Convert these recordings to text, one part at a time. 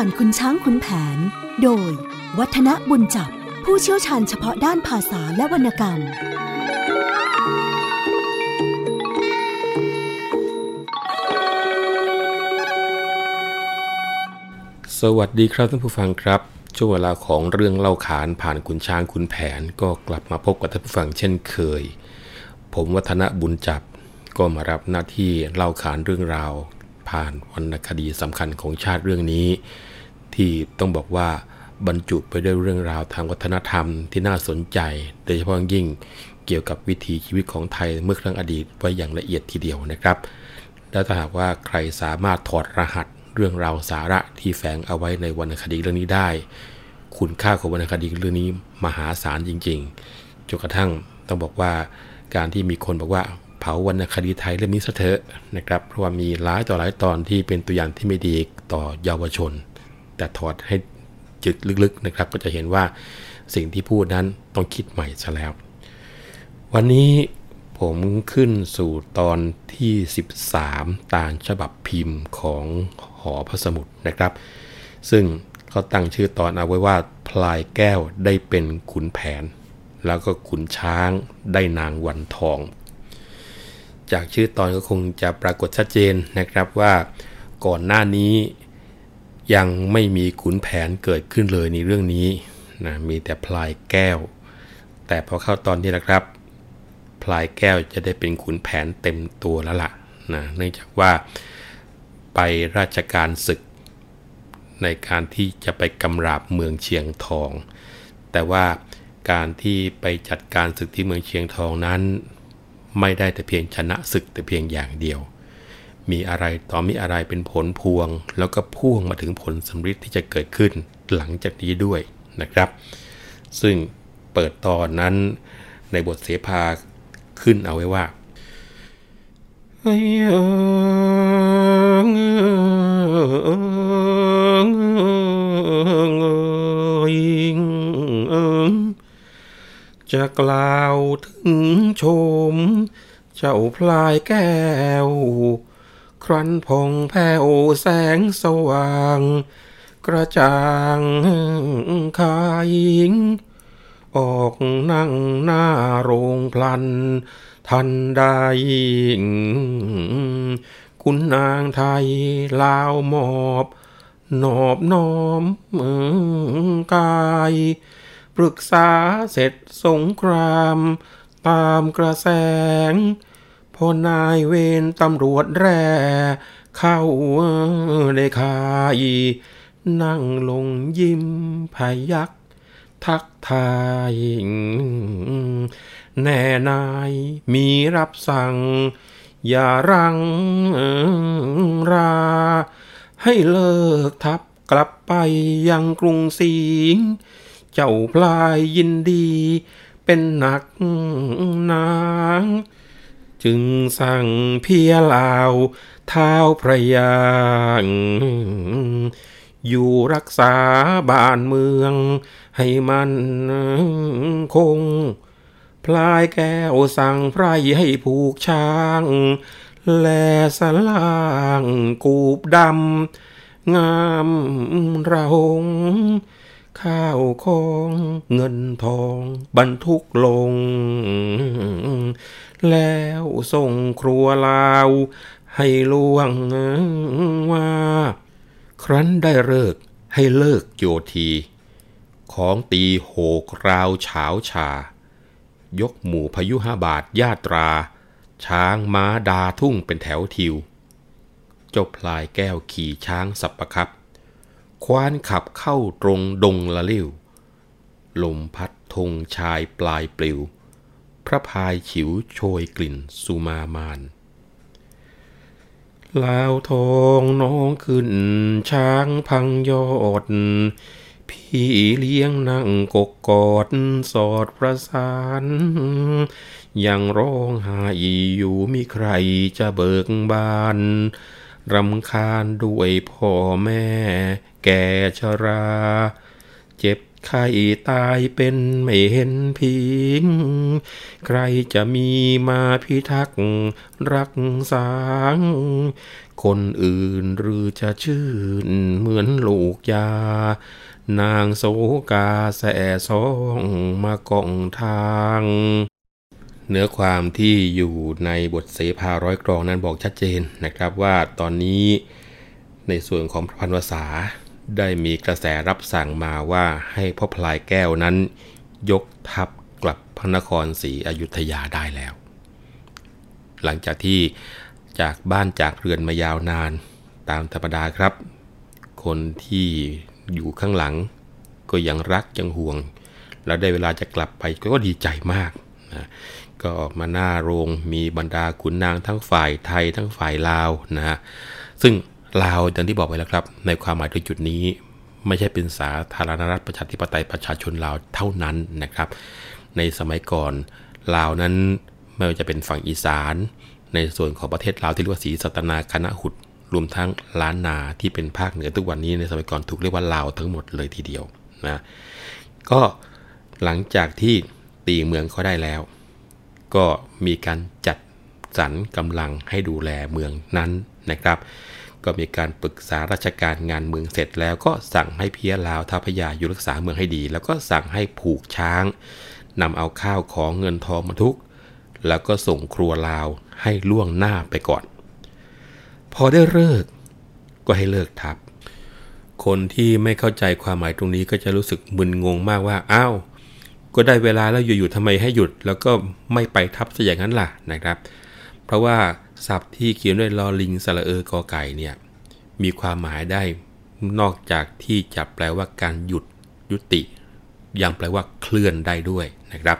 ผ่านคุณช้างคุณแผน โดย วัฒนบุญจับ ผู้เชี่ยวชาญเฉพาะด้านภาษาและวรรณกรรม สวัสดีครับท่านผู้ฟังครับช่วงเวลาของเรื่องเล่าขานผ่านคุณช้างคุณแผน ก็กลับมาพบกับท่านผู้ฟังเช่นเคย ผมวัฒนบุญจับก็มารับหน้าที่เล่าขานเรื่องราวผ่านวรรณคดีสำคัญของชาติเรื่องนี้ ที่ต้องบอกว่าบรรจุไปด้วยเรื่องราวทางวัฒนธรรมที่น่าสนใจ โดยเฉพาะยิ่งเกี่ยวกับวิถีชีวิตของไทยเมื่อครั้งอดีตไว้อย่างละเอียดทีเดียวนะครับ และถ้าหากว่าใครสามารถถอดรหัสเรื่องราวสาระที่แฝงเอาไว้ในวรรณคดีเรื่องนี้ได้ คุณค่าของวรรณคดีเรื่องนี้มหาศาลจริงๆจนกระทั่งต้องบอกว่าการที่มีคนบอกว่าเผาวรรณคดีไทยเรื่องนี้ซะเถอะนะครับเพราะว่ามีหลายต่อหลายตอนที่เป็นตัวอย่างที่ไม่ดีต่อเยาวชน แต่ถอดให้จึกลึกๆนะครับ ก็จะเห็นว่าสิ่งที่พูดนั้นต้องคิดใหม่ซะแล้ว วันนี้ผมขึ้นสู่ตอนที่ 13 ตามฉบับพิมพ์ของหอพระสมุดนะครับ ซึ่งเขาตั้งชื่อตอนเอาไว้ว่า พลายแก้วได้เป็นขุนแผน แล้วก็ขุนช้างได้นางวันทอง จากชื่อตอนก็คงจะปรากฏชัดเจนนะครับว่าก่อนหน้านี้ ยังไม่มีขุนแผนเกิดขึ้นเลยในเรื่องนี้นะมีแต่พลายแก้ว แต่พอเข้าตอนนี้นะครับ พลายแก้วจะได้เป็นขุนแผนเต็มตัวแล้วล่ะนะเนื่องจากว่าไปราชการศึก ในการที่จะไปกำราบเมืองเชียงทอง แต่ว่าการที่ไปจัดการศึกที่เมืองเชียงทองนั้น ไม่ได้แต่เพียงชนะศึกแต่เพียงอย่างเดียว มีอะไรต่อมีอะไรเป็นผลพวง แล้วก็พ่วงมาถึงผลสำเร็จที่จะเกิดขึ้นหลังจากนี้ด้วยนะครับ ซึ่งเปิดตอนนั้นในบทเสภาขึ้นเอาไว้ว่าจะกล่าวถึงชม เจ้าพลายแก้ว ครันพองแผ้วแสงสว่าง กระจ่างคายิง ออกนั่งหน้าโรงพลัน ทันใดคุณนางไทยลาวหมอบหนอบน้อมกาย ปรึกษาเสร็จสงคราม ตามกระแสง พอนายเวรตำรวจแร่เข้าได้คายนั่งลงยิ้มพยัก ทักทายแน่นายมีรับสั่ง อย่ารังรา ให้เลิกทับกลับไปยังกรุงศรีเจ้าพลายยินดี เป็นหนักนาง จึงสั่งเพียลาวเท้าพระยางอยู่รักษาบ้านเมืองให้มันคง พลายแก้วสั่งไพรให้ผูกช้าง แลสลางกูบดำ งามระหง ข้าวของเงินทองบรรทุกลง แล้วส่งครัวลาว ให้ล่วงว่า ครั้นได้เลิกให้เลิกโยที ของตีโหกราวเฉาชา ยกหมู่พยุหบาทญาตรา ช้างม้าดาทุ่งเป็นแถวทิว เจ้าพลายแก้วขี่ช้างสับประคับควานขับเข้าตรงดงละลิ้ว ลมพัดธงชายปลายปลิว พระพายฉิวโชยกลิ่นสุมามานลาวทองน้องขึ้น ช้างพังยอด พี่เลี้ยงนั่งกกกอดสอดประสาน ยังร้องไห้อยู่มีใครจะเบิกบานรำคาญด้วยพ่อแม่แก่ชรา เจ็บ ไข้ตายเป็นไม่เห็นพิง ใครจะมีมาพิทักษ์รักษาคนอื่นหรือจะชื่นเหมือนลูกยา นางโสกาแสซองมากองทางเนื้อความที่อยู่ในบทเสภาร้อยกรองนั้นบอกชัดเจนนะครับว่าตอนนี้ในส่วนของพระพันวษา ได้มีกระแสรับสั่งมาว่าให้พ่อพลายแก้วนั้น ยกทัพกลับพระนครศรีอยุธยาได้แล้ว หลังจากที่จากบ้านจากเรือนมายาวนานตามธรรมดาครับ คนที่อยู่ข้างหลัง ก็ยังรักยังห่วง แล้วได้เวลาจะกลับไปก็ดีใจมากนะก็ออกมาหน้าโรงมีบรรดาขุนนางทั้งฝ่ายไทยทั้งฝ่ายลาวนะฮะซึ่ง ลาวอย่างที่บอกไปแล้วครับ ในความหมายถึงจุดนี้ ไม่ใช่เป็นสาธารณรัฐประชาธิปไตยประชาชนลาวเท่านั้นนะครับ ในสมัยก่อนลาวนั้นไม่ว่าจะเป็นฝั่งอีสาน ในส่วนของประเทศลาวที่เรียกว่าศรีสัตนาคณะหุดรวมทั้งล้านนาที่เป็นภาคเหนือทุกวันนี้ในสมัยก่อนถูกเรียกว่าลาวทั้งหมดเลยทีเดียวนะก็หลังจากที่ตีเมืองเขาได้แล้ว ก็มีการจัดสรรกำลังให้ดูแลเมืองนั้นนะครับ ก็มีการปรึกษาราชการงานเมืองเสร็จแล้วก็สั่งให้เพียลาวท่าพยาอยู่รักษาเมืองให้ดี แล้วก็สั่งให้ผูกช้างนำเอาข้าวของเงินทองมาทุก แล้วก็ส่งครัวลาวให้ล่วงหน้าไปก่อน พอได้เลิกก็ให้เลิกทับ คนที่ไม่เข้าใจความหมายตรงนี้ก็จะรู้สึกมึนงงมากว่าอ้าวก็ได้เวลาแล้วอยู่ๆทำไมให้หยุด แล้วก็ไม่ไปทับซะอย่างนั้นล่ะนะครับ เพราะว่า ศัพท์ที่เขียนด้วยลอลิงสระเออกอไก่เนี่ยมีความหมายได้นอกจากที่จะแปลว่าการหยุดยุติ ยังแปลว่าเคลื่อนได้ด้วยนะครับ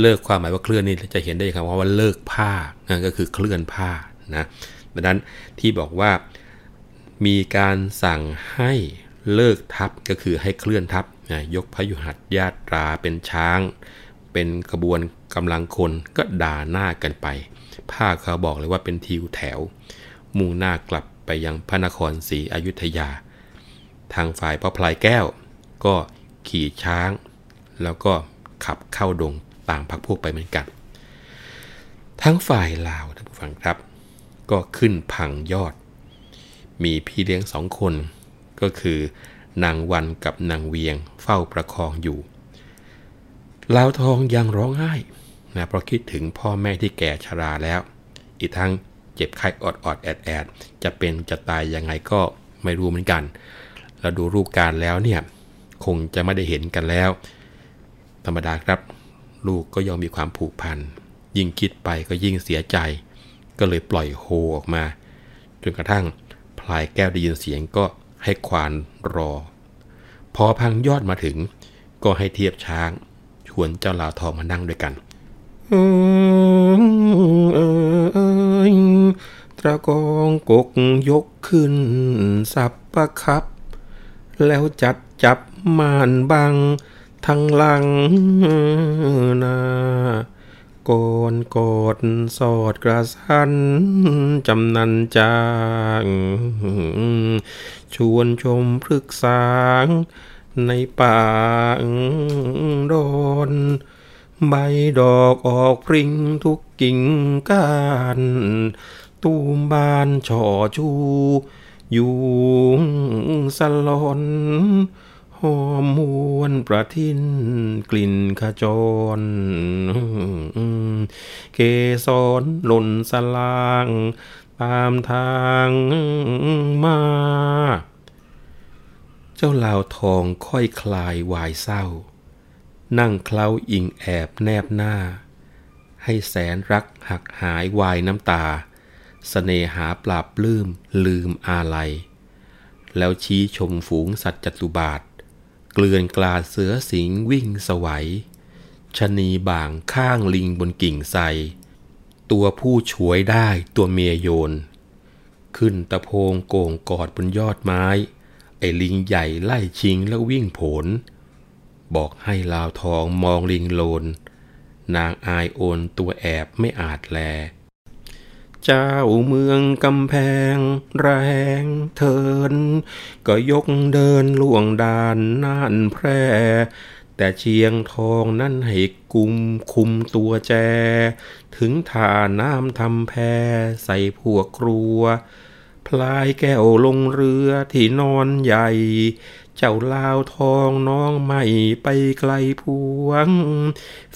เลิกความหมายว่าเคลื่อนนี่จะเห็นได้คำว่าเลิกผ้านั่นก็คือเคลื่อนผ้านะดังนั้นที่บอกว่ามีการสั่งให้เลิกทับก็คือให้เคลื่อนทับนะยกพยุหัตญาตราเป็นช้าง เป็นขบวนกำลังคนก็ด่าหน้ากันไป ผ้าเขาบอกเลยว่าเป็นทิวแถว มุ่งหน้ากลับไปยังพระนครศรีอยุธยา ทางฝ่ายพระพลายแก้ว ก็ขี่ช้าง แล้วก็ขับเข้าดงตามพักพวกไปเหมือนกัน ทั้งฝ่ายลาวท่านผู้ฟังครับ ก็ขึ้นพังยอด มีพี่เลี้ยงสองคนก็คือนางวันกับนางเวียงเฝ้าประคองอยู่ลาวทองยังร้องไห้ นะเพราะคิดถึงพ่อแม่ที่แก่ชราแล้ว อีกทั้งเจ็บไข้อดอดแอดแอดจะเป็นจะตายยังไงก็ไม่รู้เหมือนกันเราดูรูปการแล้วเนี่ยคงจะไม่ได้เห็นกันแล้ว ธรรมดาครับ ลูกก็ยังมีความผูกพัน ยิ่งคิดไปก็ยิ่งเสียใจ ก็เลยปล่อยโฮออกมาจนกระทั่งพลายแก้วได้ยินเสียงก็ให้ควานรอ พอพังยอดมาถึง ก็ให้เทียบช้าง ชวนเจ้าลาวทองมานั่งด้วยกัน ตะกองกกยกขึ้น สับประคับ แล้วจัดจับม่านบัง ทั้งหลังนาโกนกดสอดกระสันจำนันจางชวนชมพฤกษางในป่าดอน ใบดอกออกพริ้งทุกกิ่งก้าน ตูมบานช่อชูอยู่สลอนหอมมวนประทินกลิ่นขจร เกสรหล่นสลาง ตามทางมา เจ้าลาวทองค่อยคลายวายเศร้า นั่งเคล้าอิงแอบแนบหน้า ให้แสนรักหักหายวายน้ำตาสเสน่หาปราบลืมลืมอาลัย แล้วชี้ชมฝูงสัตว์จตุบาท เกลื่อนกลาดเสือสิงวิ่งสวัยชะนีบ่างข้างลิงบนกิ่งไทรตัวผู้ช่วยได้ตัวเมียโยน ขึ้นตะโพงโก่งกอดบนยอดไม้ ไอ้ลิงใหญ่ไล่ชิงแล้ววิ่งผล บอกให้ลาวทองมองลิงโลน นางอายโอนตัวแอบไม่อาจแล เจ้าเมืองกำแพง แรงเทิน ก็ยกเดินล่วงดานน่านแพร่ แต่เชียงทองนั้นให้กุมคุมตัวแจ ถึงท่าน้ำทำแพใส่พวกครัวพลายแก้วลงเรือที่นอนใหญ่ เจ้าลาวทองน้องไม่ไปไกลพวง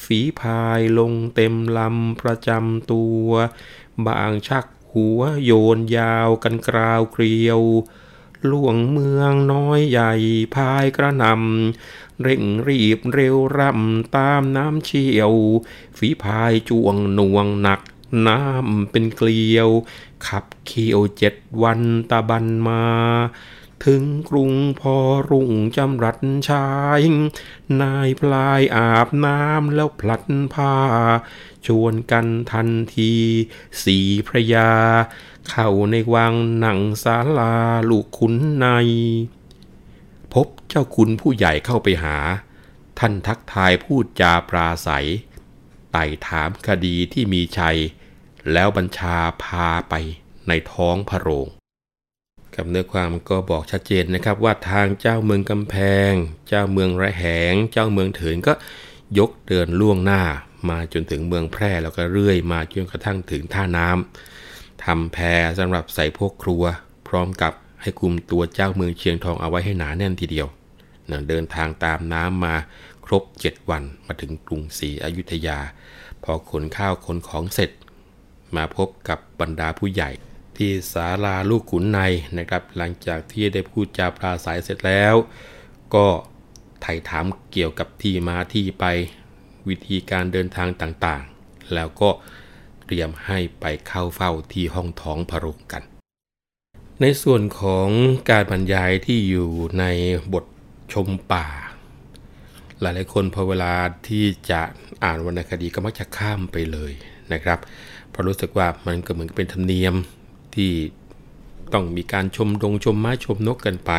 ฝีพายลงเต็มลำประจำตัว บางชักหัวโยนยาวกันกราวเกลียวล่วงเมืองน้อยใหญ่พายกระนำเร่งรีบเร็วร่ำตามน้ำเชี่ยว ฝีพายจวงหน่วงหนักน้ำเป็นเกลียว ขับเคียวเจ็ดวันตะบันมา ถึงกรุงพอรุ่งจำรัดชาย นายพลายอาบน้ำแล้วพลัดผ้า ชวนกันทันทีสีพระยา เข้าในวังหนังศาลาลูกขุนในพบเจ้าคุณผู้ใหญ่เข้าไปหา ท่านทักทายพูดจาปราศัยไต่ถามคดีที่มีชัย แล้วบัญชาพาไปในท้องพระโรง กับเนื้อความก็บอกชัดเจนนะครับว่าทางเจ้าเมืองกำแพง เจ้าเมืองระแหง เจ้าเมืองเถินก็ยกเดินล่วงหน้า มาจนถึงเมืองแพร่แล้วก็เรื่อยมาจนกระทั่งถึงท่าน้ำทำแพสำหรับใส่พวกครัว พร้อมกับให้คุมตัวเจ้าเมืองเชียงทองเอาไว้ให้หนาแน่นทีเดียวนะเดินทางตามน้ำมาครบ 7 วันมาถึงกรุงศรีอยุธยา พอขนข้าวขนของเสร็จ มาพบกับบรรดาผู้ใหญ่ ที่ศาลาลูกขุนในนะครับ หลังจากที่ได้พูดจาปราศัยเสร็จแล้ว ก็ไถ่ถามเกี่ยวกับที่มาที่ไปวิธีการเดินทางต่างๆ แล้วก็เตรียมให้ไปเข้าเฝ้าที่ห้องท้องพระโรงกัน ในส่วนของการบรรยายที่อยู่ในบทชมป่า หลายๆคนพอเวลาที่จะอ่านวรรณคดีก็มักจะข้ามไปเลยนะครับเพราะรู้สึกว่ามันก็เหมือนเป็นธรรมเนียม ที่ต้องมีการชมดงชมไม้ชมนกกันไป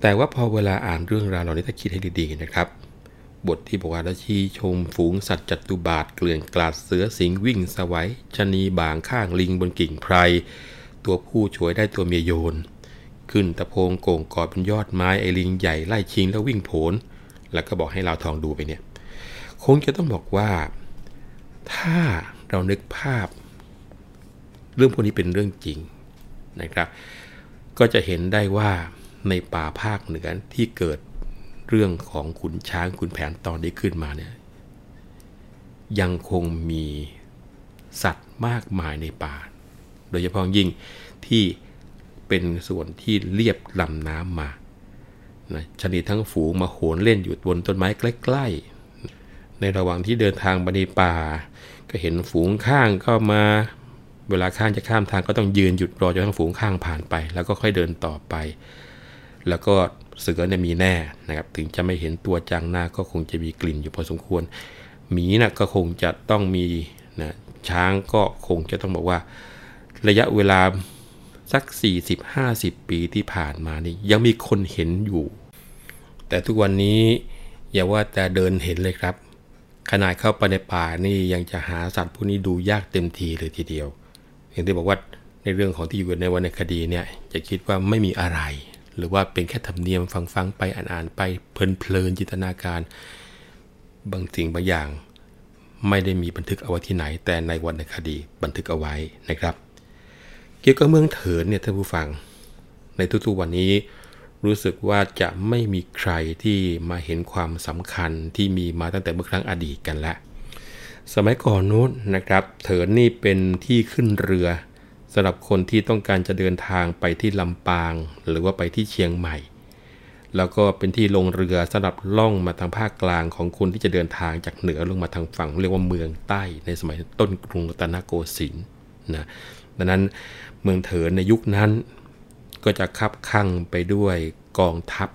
แต่ว่าพอเวลาอ่านเรื่องราวเหล่านี้ถ้าคิดให้ดีๆนะครับ บทที่บอกว่าราชีชมฝูงสัตว์จัตุบาทเกลื่อนกลาดเสือสิงวิ่งสวัยชนีบางข้างลิงบนกิ่งไพร ตัวผู้ช่วยได้ตัวเมียโยน ขึ้นตะโพงโก่งกอดบนยอดไม้ไอลิงใหญ่ไล่ชิงแล้ววิ่งโผนแล้วก็บอกให้เราทองดูไปเนี่ย คงจะต้องบอกว่า ถ้าเรานึกภาพ เรื่องพวกนี้เป็นเรื่องจริงนะครับ ก็จะเห็นได้ว่าในป่าภาคเหนือที่เกิดเรื่องของขุนช้างขุนแผนตอนนี้ขึ้นมาเนี่ยยังคงมีสัตว์มากมายในป่า โดยเฉพาะยิ่งที่เป็นส่วนที่เรียบลำน้ำมานะชนิดทั้งฝูงมาโหนเล่นอยู่บนต้นไม้ใกล้ ๆ ในระหว่างที่เดินทางไปในป่า ก็เห็นฝูงข้างเข้ามา เวลาข้างจะข้ามทางก็ต้องยืนหยุดรอจนทั้งฝูงข้างผ่านไป แล้วก็ค่อยเดินต่อไป แล้วก็เสือเนี่ยมีแน่นะครับ ถึงจะไม่เห็นตัวจางหน้าก็คงจะมีกลิ่นอยู่พอสมควร หมีน่ะก็คงจะต้องมีนะช้างก็คงจะต้องบอกว่า ระยะเวลาสัก 40-50 ปีที่ผ่านมานี่ยังมีคนเห็นอยู่ แต่ทุกวันนี้อย่าว่าแต่เดินเห็นเลยครับ ขนาดเข้าไปในป่านี่ยังจะหาสัตว์พวกนี้ดูยากเต็มทีเลยทีเดียว อย่างที่บอกว่าในเรื่องของที่อยู่ในวรรณคดีเนี่ยจะคิดว่าไม่มีอะไร หรือว่าเป็นแค่ธรรมเนียมฟังๆไปอ่านๆไปเพลินๆจินตนาการ บางสิ่งบางอย่าง ไม่ได้มีบันทึกเอาไว้ที่ไหน แต่ในวรรณคดีบันทึกเอาไว้นะครับ เกี่ยวกับเมืองเถินเนี่ยท่านผู้ฟัง ในทุกๆวันนี้ รู้สึกว่าจะไม่มีใครที่มาเห็นความสำคัญที่มีมาตั้งแต่เมื่อครั้งอดีตกันแล้ว สมัยก่อนนู้นนะครับเถินนี่เป็นที่ขึ้นเรือสำหรับคนที่ต้องการจะเดินทางไปที่ลำปาง หรือว่าไปที่เชียงใหม่ แล้วก็เป็นที่ลงเรือสำหรับล่องมาทางภาคกลางของคนที่จะเดินทางจากเหนือลงมาทางฝั่งเรียกว่าเมืองใต้ในสมัยต้นกรุงรัตนโกสินทร์นะดังนั้นเมืองเถินในยุคนั้น ก็จะคับคั่งไปด้วยกองทัพ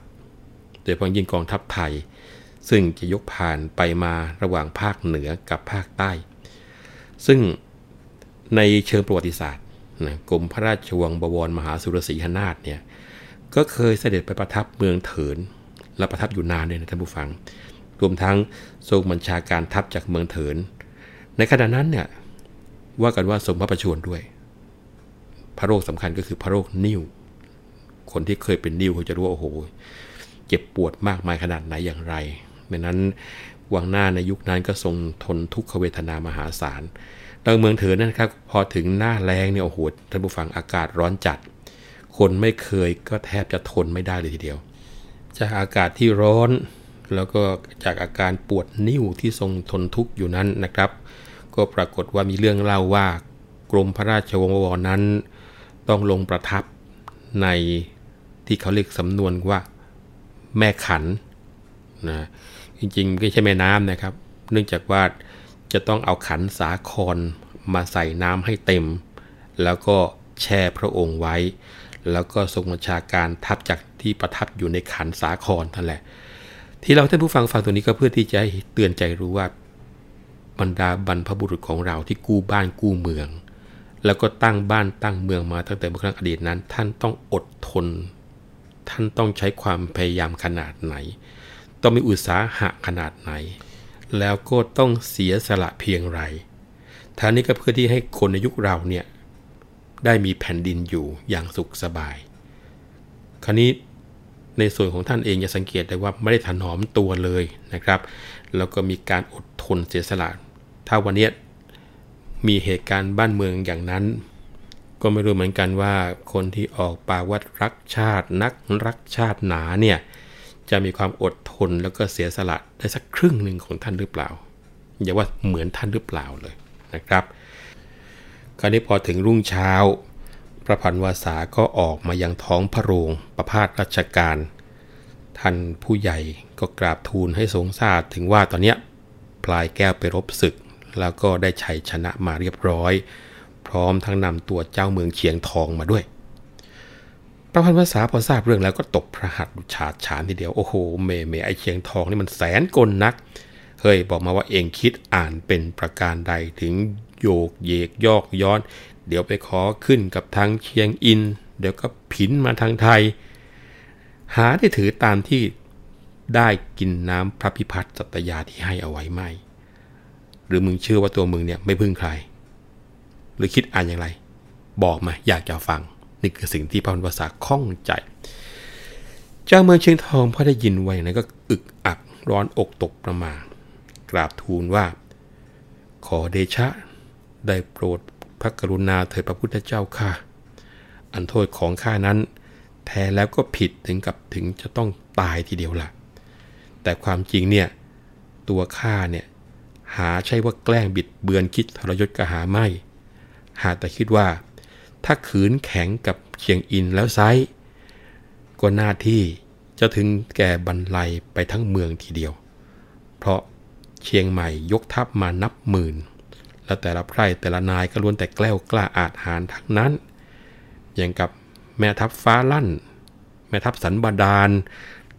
โดยเฉพาะยิ่งกองทัพไทย ซึ่งจะยกผ่านไปมาระหว่างภาคเหนือกับภาคใต้ ซึ่งในเชิงประวัติศาสตร์นะกรมพระราชวังบวรมหาสุรศรีหนาถเนี่ยก็เคยเสด็จไปประทับเมืองเถิน และประทับอยู่นานเลยนะท่านผู้ฟัง รวมทั้งทรงบัญชาการทัพจากเมืองเถิน ในขณะนั้นเนี่ยว่ากันว่าทรงพระประชวรด้วย พระโรคสำคัญก็คือพระโรคนิ่ว คนที่เคยเป็นนิ่วเขาจะรู้ว่าโอ้โห เจ็บปวดมากมายขนาดไหนอย่างไร ดังนั้นวังหน้าในยุคนั้นก็ทรงทนทุกขเวทนามหาศาลดังเมืองเถินนะครับพอถึงหน้าแรงเนี่ยโอ้โหท่านผู้ฟังอากาศร้อนจัด คนไม่เคยก็แทบจะทนไม่ได้เลยทีเดียว จากอากาศที่ร้อน แล้วก็จากอาการปวดนิ้วที่ทรงทนทุกข์อยู่นั้นนะครับ ก็ปรากฏว่ามีเรื่องเล่าว่ากรมพระราชวงศ์วรนั้น ต้องลงประทับในที่เขาเรียกสำนวนว่าแม่ขันนะ จริงๆไม่ใช่แม่น้ำนะครับ เนื่องจากว่าจะต้องเอาขันสาครมาใส่น้ำให้เต็ม แล้วก็แช่พระองค์ไว้ แล้วก็ทรงบัญชาการทับจากที่ประทับอยู่ในขันสาครนั่นแหละ ที่เราท่านผู้ฟังฟังตัวนี้ก็เพื่อที่จะเตือนใจรู้ว่าบรรดาบรรพบุรุษของเราที่กู้บ้านกู้เมือง แล้วก็ตั้งบ้านตั้งเมืองมาตั้งแต่เมื่อครั้งอดีตนั้น ท่านต้องอดทน ท่านต้องใช้ความพยายามขนาดไหน ต้องมีอุตสาหะขนาดไหน แล้วก็ต้องเสียสละเพียงไรท่านี้ก็เพื่อที่ให้คนในยุคเราเนี่ยได้มีแผ่นดินอยู่อย่างสุขสบาย คราวนี้ในส่วนของท่านเองจะสังเกตได้ว่าไม่ได้ถนอมตัวเลยนะครับ แล้วก็มีการอดทนเสียสละ ถ้าวันนี้มีเหตุการณ์บ้านเมืองอย่างนั้น ก็ไม่รู้เหมือนกันว่าคนที่ออกปาวัดรักชาติ นักรักชาติหนาเนี่ย จะมีความอดทนแล้วก็เสียสละได้สักครึ่งหนึ่งของท่านหรือเปล่า อย่าว่าเหมือนท่านหรือเปล่าเลยนะครับ คราวนี้พอถึงรุ่งเช้า พระพันวาสาก็ออกมายังท้องพระโรงประพาสราชการ ท่านผู้ใหญ่ก็กราบทูลให้ทรงทราบถึงว่าตอนนี้พลายแก้วไปรบศึก แล้วก็ได้ชัยชนะมาเรียบร้อย พร้อมทั้งนำตัวเจ้าเมืองเชียงทองมาด้วย พระพันวาสาพอทราบเรื่องแล้วก็ตบพระหัตถ์ฉาดฉานทีเดียว โอ้โห เมเมไอเชียงทองนี่มันแสนกลนัก เฮ้ย บอกมาว่าเองคิดอ่านเป็นประการใดถึงโยกเยกยอกย้อน เดี๋ยวไปขอขึ้นกับทางเชียงอิน เดี๋ยวก็ผินมาทางไทย หาได้ถือตามที่ได้กินน้ำพระพิพัฒน์สัตยาที่ให้เอาไว้ไหม หรือมึงเชื่อว่าตัวมึงเนี่ยไม่พึ่งใคร หรือคิดอ่านอย่างไร บอกมาอยากจะฟัง นี่คือสิ่งที่พระพันวษาข้องใจ เจ้าเมืองเชียงทองพอได้ยินไว้นั้นก็อึกอักร้อนอกตกประมากราบทูลว่า ขอเดชะได้โปรดพระกรุณาเถิดพระพุทธเจ้าค่ะ อันโทษของข้านั้น แท้แล้วก็ผิดถึงกับถึงจะต้องตายทีเดียวละ่ะ แต่ความจริงเนี่ย ตัวข้าเนี่ย หาใช่ว่าแกล้งบิดเบือนคิดทรยศกระหาไม่ หาแต่คิดว่า ถ้าขืนแข็งกับเชียงอินแล้วไซก็หน้าที่จะถึงแก่บรรลัยไปทั้งเมืองทีเดียว เพราะเชียงใหม่ยกทัพมานับหมื่น แล้วแต่ละไพร่แต่ละนายก็ล้วนแต่แกล้วกล้าอาจหารทั้งนั้น อย่างกับแม่ทัพฟ้าลั่น แม่ทัพสันบาดาล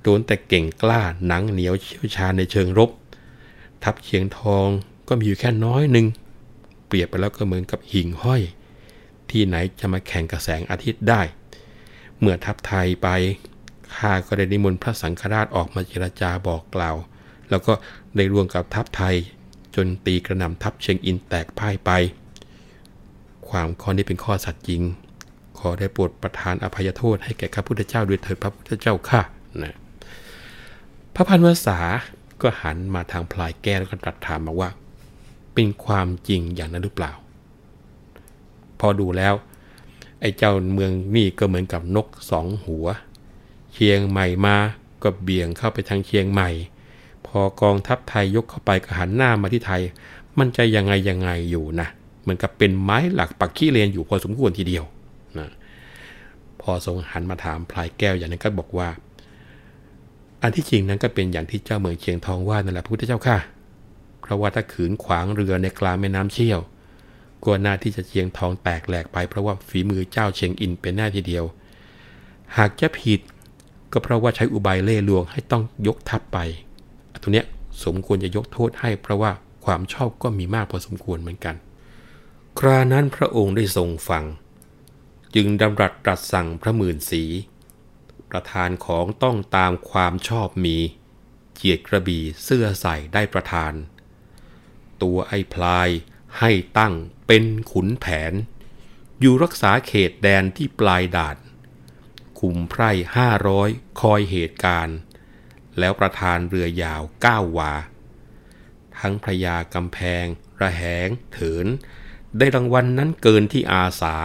โดนแต่เก่งกล้าหนังเหนียวเชี่ยวชาญในเชิงรบ ทัพเชียงทองก็มีอยู่แค่น้อยหนึ่ง เปรียบไปแล้วก็เหมือนกับหิ่งห้อย ที่ไหนจะมาแข่งกับแสงอาทิตย์ได้ เมื่อทัพไทยไปข้าก็ได้นิมนต์พระสังฆราชออกมาเจรจาบอกกล่าว แล้วก็ได้ร่วมกับทัพไทย จนตีกระหน่ำทัพเชียงอินแตกพ่ายไป ความข้อนี้เป็นข้อสัตย์จริง ขอได้โปรดประทานอภัยโทษให้แก่ข้าพุทธเจ้าด้วยเถิดพระพุทธเจ้าข้านะพระพันวษาก็หันมาทางพลายแก้วแล้วก็ตรัสถามมาว่า เป็นความจริงอย่างนั้นหรือเปล่า พอดูแล้ว ไอ้เจ้าเมืองนี่ก็เหมือนกับนกสองหัว เชียงใหม่มาก็เบี่ยงเข้าไปทางเชียงใหม่ พอกองทัพไทยยกเข้าไปก็หันหน้ามาที่ไทย มันจะยังไงยังไงอยู่นะเหมือนกับเป็นไม้หลักปักขี้เลนอยู่พอสมควรทีเดียวนะพอทรงหันมาถามพลายแก้วอย่างนั้นก็บอกว่า อันที่จริงนั้นก็เป็นอย่างที่เจ้าเมืองเชียงทองว่านั่นแหละพุทธเจ้าค่ะ เพราะว่าถ้าขืนขวางเรือในกลางแม่น้ำเชี่ยว กลัวหน้าที่จะเชียงทองแตกแหลกไปเพราะว่าฝีมือเจ้าเชียงอินเป็นหน้าทีเดียว หากจะผิดก็เพราะว่าใช้อุบายเล่ลวงให้ต้องยกทัพไปตรงเนี้ยสมควรจะยกโทษให้เพราะว่าความชอบก็มีมากพอสมควรเหมือนกัน ครานั้นพระองค์ได้ทรงฟัง จึงดำรัสตรัสสั่งพระหมื่นสี ประธานของต้องตามความชอบมี เจียดกระบี่เสื้อใส่ได้ประธาน ตัวไอ้พลาย ให้ตั้งเป็นขุนแผน อยู่รักษาเขตแดนที่ปลายด่าน คุมไพร่ห้าร้อยคอยเหตุการณ์ แล้วประธานเรือยาวก้าววา ทั้งพระยากำแพง ระแหง เถิน ได้รางวัลนนั้นเกินที่อาสา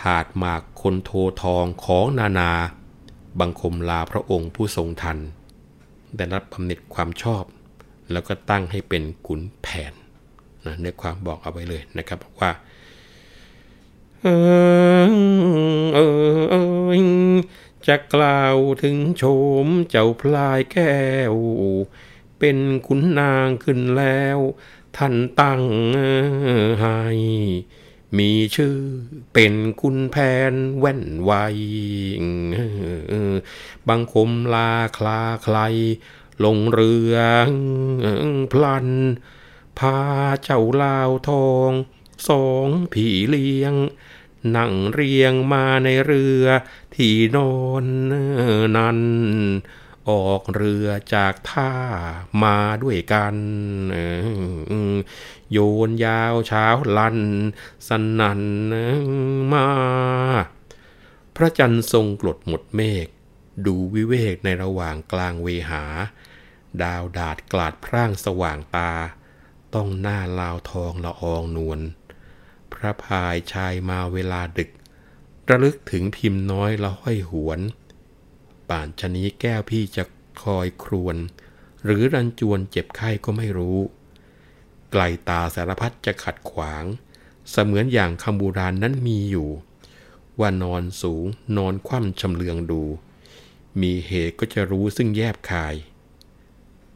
ถาดหมากคนโททองของนานา บังคมลาพระองค์ผู้ทรงทัน ได้รับบำเหน็จความชอบ แล้วก็ตั้งให้เป็นขุนแผน นะในความบอกเอาไว้เลยนะครับบอกว่าเออเออจะกล่าวถึงโฉมเจ้าพลายแก้ว เป็นขุนนางขึ้นแล้ว ท่านตั้งให้มีชื่อเป็นคุณแผนแว่นไวบังคมลาคลาใครลงเรือพลัน พาเจ้าลาวทองสองผีเลี้ยง นั่งเรียงมาในเรือที่นอนนั้น ออกเรือจากท่ามาด้วยกัน โยนยาวเช้าลัน สนันมา พระจันทร์ทรงกลดหมดเมฆดูวิเวกในระหว่างกลางเวหา ดาวดาดกลาดพร่างสว่างตา ต้องหน้าลาวทองละอองนวลพระพายชายมาเวลาดึก ระลึกถึงพิมพ์น้อยละห้อยหวน ป่านชะนี้แก้วพี่จะคอยครวน หรือรันจวนเจ็บไข้ก็ไม่รู้ ไกลตาสารพัดจะขัดขวาง เสมือนอย่างคำโบูราณนั้นมีอยู่ ว่านอนสูงนอนคว่ำชำเลืองดู มีเหตุก็จะรู้ซึ่งแยบคาย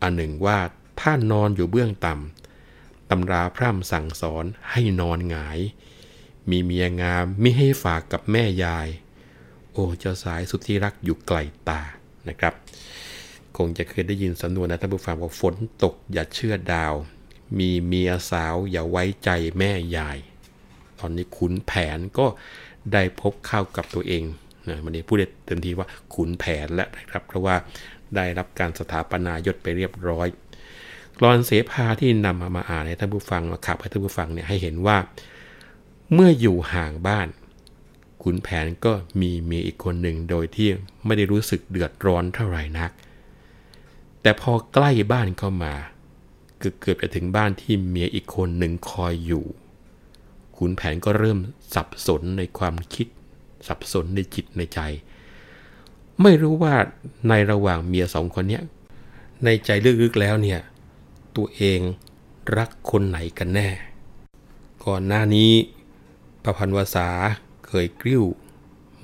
อันหนึ่งว่าถ้านอนอยู่เบื้องต่ำ ตำราพร่ำสั่งสอนให้นอนหงาย มีเมียงามมิให้ฝากกับแม่ยาย โอ้เจ้าสายสุดที่รักอยู่ไกลตานะครับ คงจะเคยได้ยินสำนวนนะท่านผู้ฟังว่าฝนตกอย่าเชื่อดาว มีเมียสาวอย่าไว้ใจแม่ยาย ตอนนี้ขุนแผนก็ได้พบเข้ากับตัวเองนะวันนี้พูดได้เต็มทีว่าขุนแผนแล้วนะครับ เพราะว่าได้รับการสถาปนายศไปเรียบร้อย กรอนเสภาที่นำมามาอ่านให้ท่านผู้ฟังมาขับให้ท่านผู้ฟังเนี่ยให้เห็นว่า เมื่ออยู่ห่างบ้านขุนแผนก็มีเมียอีกคนหนึ่งโดยที่ไม่ได้รู้สึกเดือดร้อนเท่าไหร่นัก แต่พอใกล้บ้านเข้ามาเกือบเกือบจะถึงบ้านที่เมียอีกคนหนึ่งคอยอยู่ขุนแผนก็เริ่มสับสนในความคิด สับสนในจิตในใจ ไม่รู้ว่าในระหว่างเมียสองคนเนี้ยในใจลึกๆแล้วเนี่ย ตัวเองรักคนไหนกันแน่ ก่อนหน้านี้ ประพันวษาเคยกริ้ว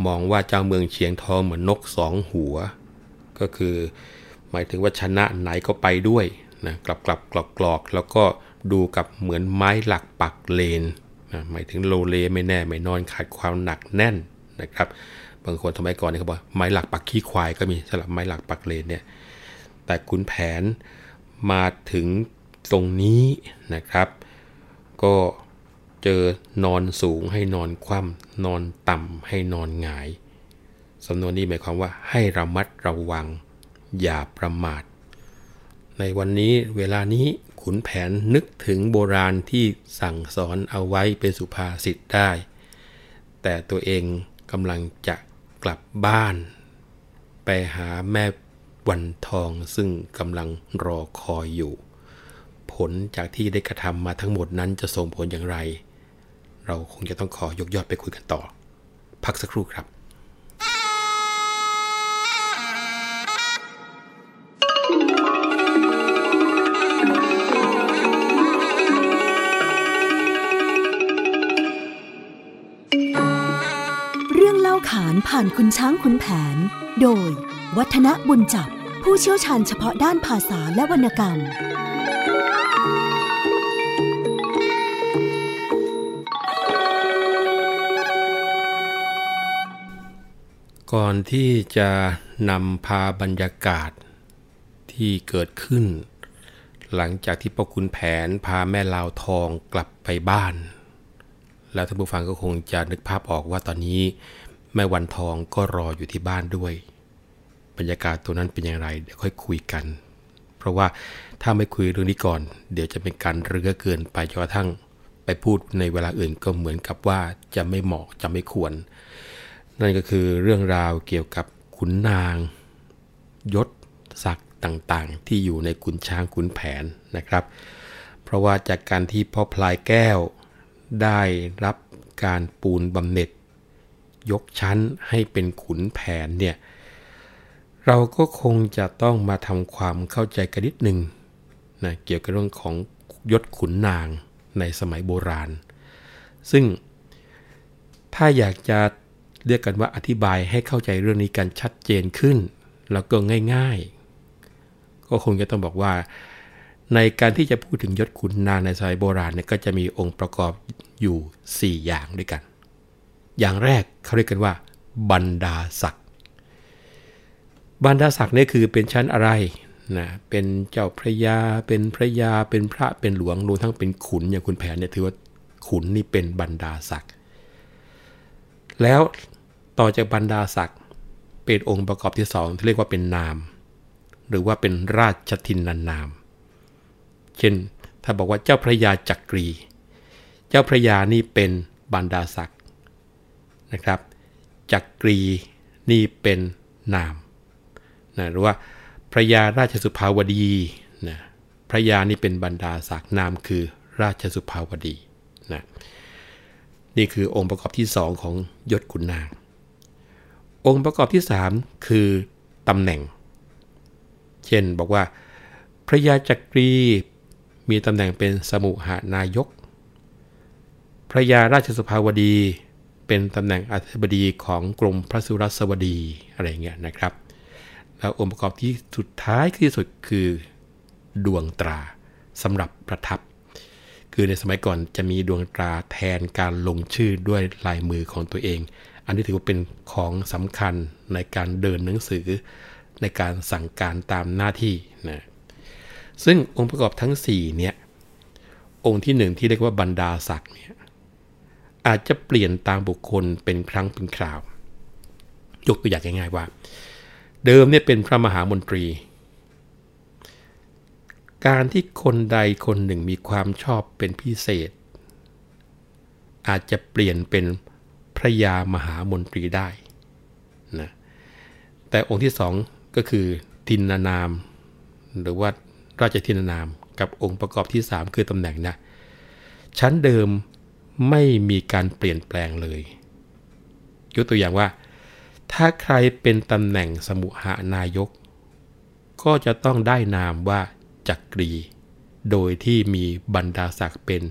มองว่าเจ้าเมืองเชียงทองเหมือนนกสองหัว ก็คือหมายถึงว่าชนะไหนก็ไปด้วยนะกลับกลับกรอกกรอกแล้วก็ดูกับเหมือนไม้หลักปักเลนนะหมายถึงโลเลไม่แน่ไม่นอนขาดความหนักแน่นนะครับ บางคนสมัยก่อนนี่เขาบอกไม้หลักปักขี้ควายก็มีสำหรับไม้หลักปักเลนเนี่ยแต่ขุนแผน มาถึงตรงนี้นะครับ ก็เจอนอนสูงให้นอนคว่ำนอนต่ำให้นอนหงายสำนวนนี้หมายความว่าให้ระมัดระวัง อย่าประมาท ในวันนี้เวลานี้ขุนแผนนึกถึงโบราณที่สั่งสอนเอาไว้เป็นสุภาษิตได้ แต่ตัวเองกำลังจะกลับบ้าน ไปหาแม่ วันทองซึ่งกำลังรอคอยอยู่ ผลจากที่ได้กระทำมาทั้งหมดนั้นจะส่งผลอย่างไร เราคงจะต้องขอยกยอดไปคุยกันต่อ พักสักครู่ครับเรื่องเล่าขานผ่านคุณช้างคุณแผน โดย วัฒนบุญจับ ผู้เชี่ยวชาญเฉพาะด้านภาษาและวรรณกรรม ก่อนที่จะนำพาบรรยากาศที่เกิดขึ้น หลังจากที่พ่อคุณแผนพาแม่ลาวทองกลับไปบ้าน แล้วท่านผู้ฟังก็คงจะนึกภาพออกว่าตอนนี้ แม่วันทองก็รออยู่ที่บ้านด้วย บรรยากาศตัวนั้นเป็นอย่างไรเดี๋ยวค่อยคุยกัน เพราะว่าถ้าไม่คุยเรื่องนี้ก่อน เดี๋ยวจะเป็นการเรือเกินไปจนกระทั่งไปพูดในเวลาอื่นก็เหมือนกับว่าจะไม่เหมาะจะไม่ควร นั่นก็คือเรื่องราวเกี่ยวกับขุนนางยศศักดิ์ต่างๆ ที่อยู่ในขุนช้างขุนแผนนะครับ เพราะว่าจากการที่พ่อพลายแก้วได้รับการปูนบำเหน็จ ยกชั้นให้เป็นขุนแผนเนี่ย เราก็คงจะต้องมาทำความเข้าใจกันนิดหนึ่งนะเกี่ยวกับเรื่องของยศขุนนางในสมัยโบราณ ซึ่งถ้าอยากจะเรียกกันว่าอธิบายให้เข้าใจเรื่องนี้กันชัดเจนขึ้น แล้วก็ง่ายๆ ก็คงจะต้องบอกว่า ในการที่จะพูดถึงยศขุนนางในสมัยโบราณเนี่ยก็จะมีองค์ประกอบอยู่ 4 อย่างด้วยกัน อย่างแรกเขาเรียกกันว่า บรรดาศักดิ์ บรรดาศักดิ์นี่คือเป็นชั้นอะไรนะเป็นเจ้าพระยา เป็นพระยา เป็นพระเป็นหลวงรวมทั้งเป็นขุนอย่างคุณแผนเนี่ยถือว่าขุนนี่เป็นบรรดาศักดิ์แล้วต่อจากบรรดาศักดิ์เป็นองค์ประกอบที่สองที่เรียกว่าเป็นนาม หรือว่าเป็นราชทินนานาม เช่นถ้าบอกว่าเจ้าพระยาจักรี เจ้าพระยานี่เป็นบรรดาศักดิ์นะครับ จักรีนี่เป็นนาม นะหรือว่าพระยาราชสุภาวดีนะพระยานี่เป็นบรรดาศักดิ์นามคือราชสุภาวดีนะนี่คือองค์ประกอบที่สองของยศขุนนาง องค์ประกอบที่สามคือตำแหน่ง เช่นบอกว่า พระยาจักรีมีตำแหน่งเป็นสมุหานายก พระยาราชสุภาวดี เป็นตำแหน่งอธิบดีของกรมพระสุรสวดีอะไรเงี้ยนะครับ องค์ประกอบที่สุดท้ายที่สุดคือดวงตราสำหรับประทับ คือในสมัยก่อนจะมีดวงตราแทนการลงชื่อด้วยลายมือของตัวเอง อันนี้ถือว่าเป็นของสำคัญในการเดินหนังสือ ในการสั่งการตามหน้าที่นะซึ่งองค์ประกอบทั้ง4เนี่ยองค์ที่หนึ่งที่เรียกว่าบรรดาศักดิ์เนี่ยอาจจะเปลี่ยนตามบุคคลเป็นครั้งเป็นคราว ยกตัวอย่างง่ายๆว่า เดิมเนี่ยเป็นพระมหามนตรี การที่คนใดคนหนึ่งมีความชอบเป็นพิเศษ อาจจะเปลี่ยนเป็นพระยามหามนตรีได้นะแต่องค์ที่สองก็คือทินานาม หรือว่าราชทินานามกับองค์ประกอบที่ 3 คือตำแหน่งนะชั้นเดิมไม่มีการเปลี่ยนแปลงเลย ยกตัวอย่างว่า ถ้าใครเป็นตำแหน่งสมุหานายก ก็จะต้องได้นามว่าจักรี โดยที่มีบรรดาศักดิ์เป็น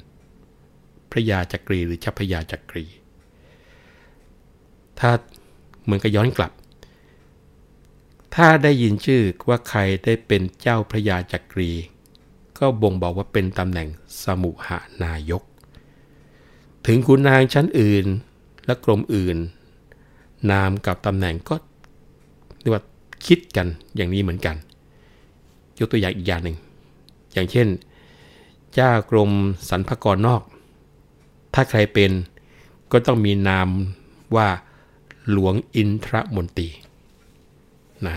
พระยาจักรีหรือชัพยาจักรี ถ้าเหมือนกับย้อนกลับ ถ้าได้ยินชื่อว่าใครได้เป็นเจ้าพระยาจักรี ก็บ่งบอกว่าเป็นตำแหน่งสมุหานายก ถึงคุณนางชั้นอื่นและกรมอื่น นามกับตำแหน่งก็เรียกว่าคิดกันอย่างนี้เหมือนกัน ยกตัวอย่างอีกอย่างหนึ่ง อย่างเช่น เจ้ากรมสรรพากรนอก ถ้าใครเป็นก็ต้องมีนามว่าหลวงอินทรมนตรีนะ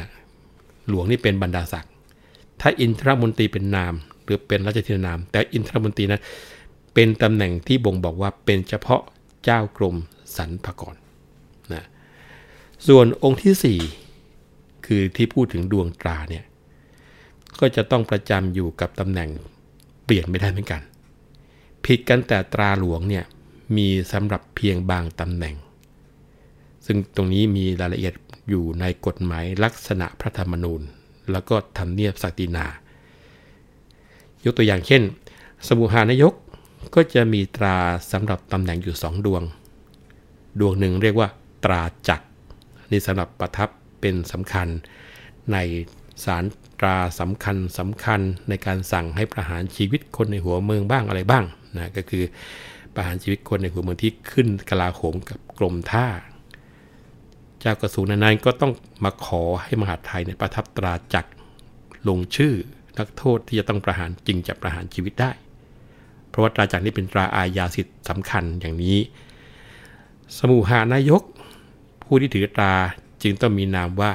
หลวงนี่เป็นบรรดาศักดิ์ถ้าอินทรมนตรีเป็นนาม หรือเป็นราชธินนาม แต่อินทรมนตรีนั้นเป็นตำแหน่งที่บ่งบอกว่าเป็นเฉพาะเจ้ากรมสรรพากรนะ ส่วนองค์ที่ 4 คือที่พูดถึงดวงตราเนี่ยก็จะต้องประจำอยู่กับตำแหน่งเปลี่ยนไม่ได้เหมือนกัน ผิดกันแต่ตราหลวงเนี่ยมีสำหรับเพียงบางตำแหน่ง ซึ่งตรงนี้มีรายละเอียดอยู่ในกฎหมายลักษณะพระธรรมนูญ แล้วก็ทำเนียบศักดินา ยกตัวอย่างเช่น สมุหานายกก็จะมีตราสำหรับตำแหน่งอยู่สองดวง ดวงหนึ่งเรียกว่าตราจักร นี่สำหรับประทับเป็นสำคัญ ในสารตราสำคัญสำคัญในการสั่งให้ประหารชีวิตคนในหัวเมืองบ้างอะไรบ้างนะก็คือประหารชีวิตคนในหัวเมืองที่ขึ้นกลาโหมกับกรมท่า เจ้ากระทรวงนั้นก็ต้องมาขอให้มหาไทยในประทับตราจักลงชื่อนักโทษที่จะต้องประหารจึงจะประหารชีวิตได้พราะว่าตราจักรนี้เป็นตราอาญาสิทธิ์สำคัญอย่างนี้ สมุหานายก ผู้ที่ถือตราจึงต้องมีนามว่า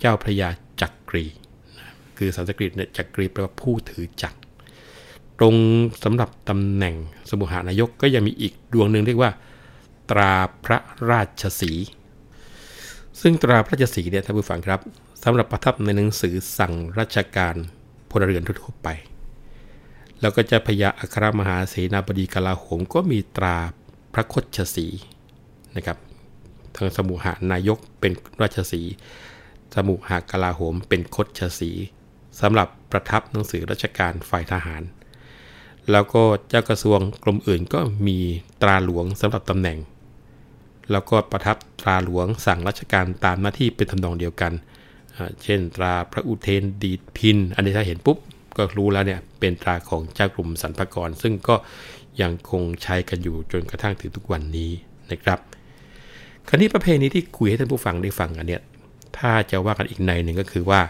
เจ้าพระยาจักรีคือสันสกฤตเนี่ยจักรีแปลว่าผู้ถือจักร ตรงสำหรับตำแหน่งสมุหานายกก็ยังมีอีกดวงหนึ่งเรียกว่า ตราพระราชสีซึ่งตราพระราชสีเนี่ยท่านผู้ฟังครับสำหรับประทับในหนังสือสั่งราชการพลเรือนทั่วไป แล้วก็จ้าพญาอัครมหาเสนาบดีกลาโหมก็มีตราพระคดชสีนะครับ ทางสมุหานายกเป็นราชสีสมุหากลาโหมเป็นคดชสีสำหรับประทับหนังสือราชการฝ่ายทหาร แล้วก็เจ้ากระทรวงกรมอื่นก็มีตราหลวงสำหรับตำแหน่ง แล้วก็ประทับตราหลวงสั่งราชการตามหน้าที่เป็นทำนองเดียวกัน เช่นตราพระอุเทนดีดพิน อันนี้ถ้าเห็นปุ๊บก็รู้แล้วเนี่ยเป็นตราของเจ้ากรมสรรพากร ซึ่งก็ยังคงใช้กันอยู่จนกระทั่งถึงทุกวันนี้นะครับ คราวนี้ประเพณีที่คุยให้ท่านผู้ฟังได้ฟังกันเนี่ย ถ้าจะว่ากันอีกในหนึ่งก็คือว่า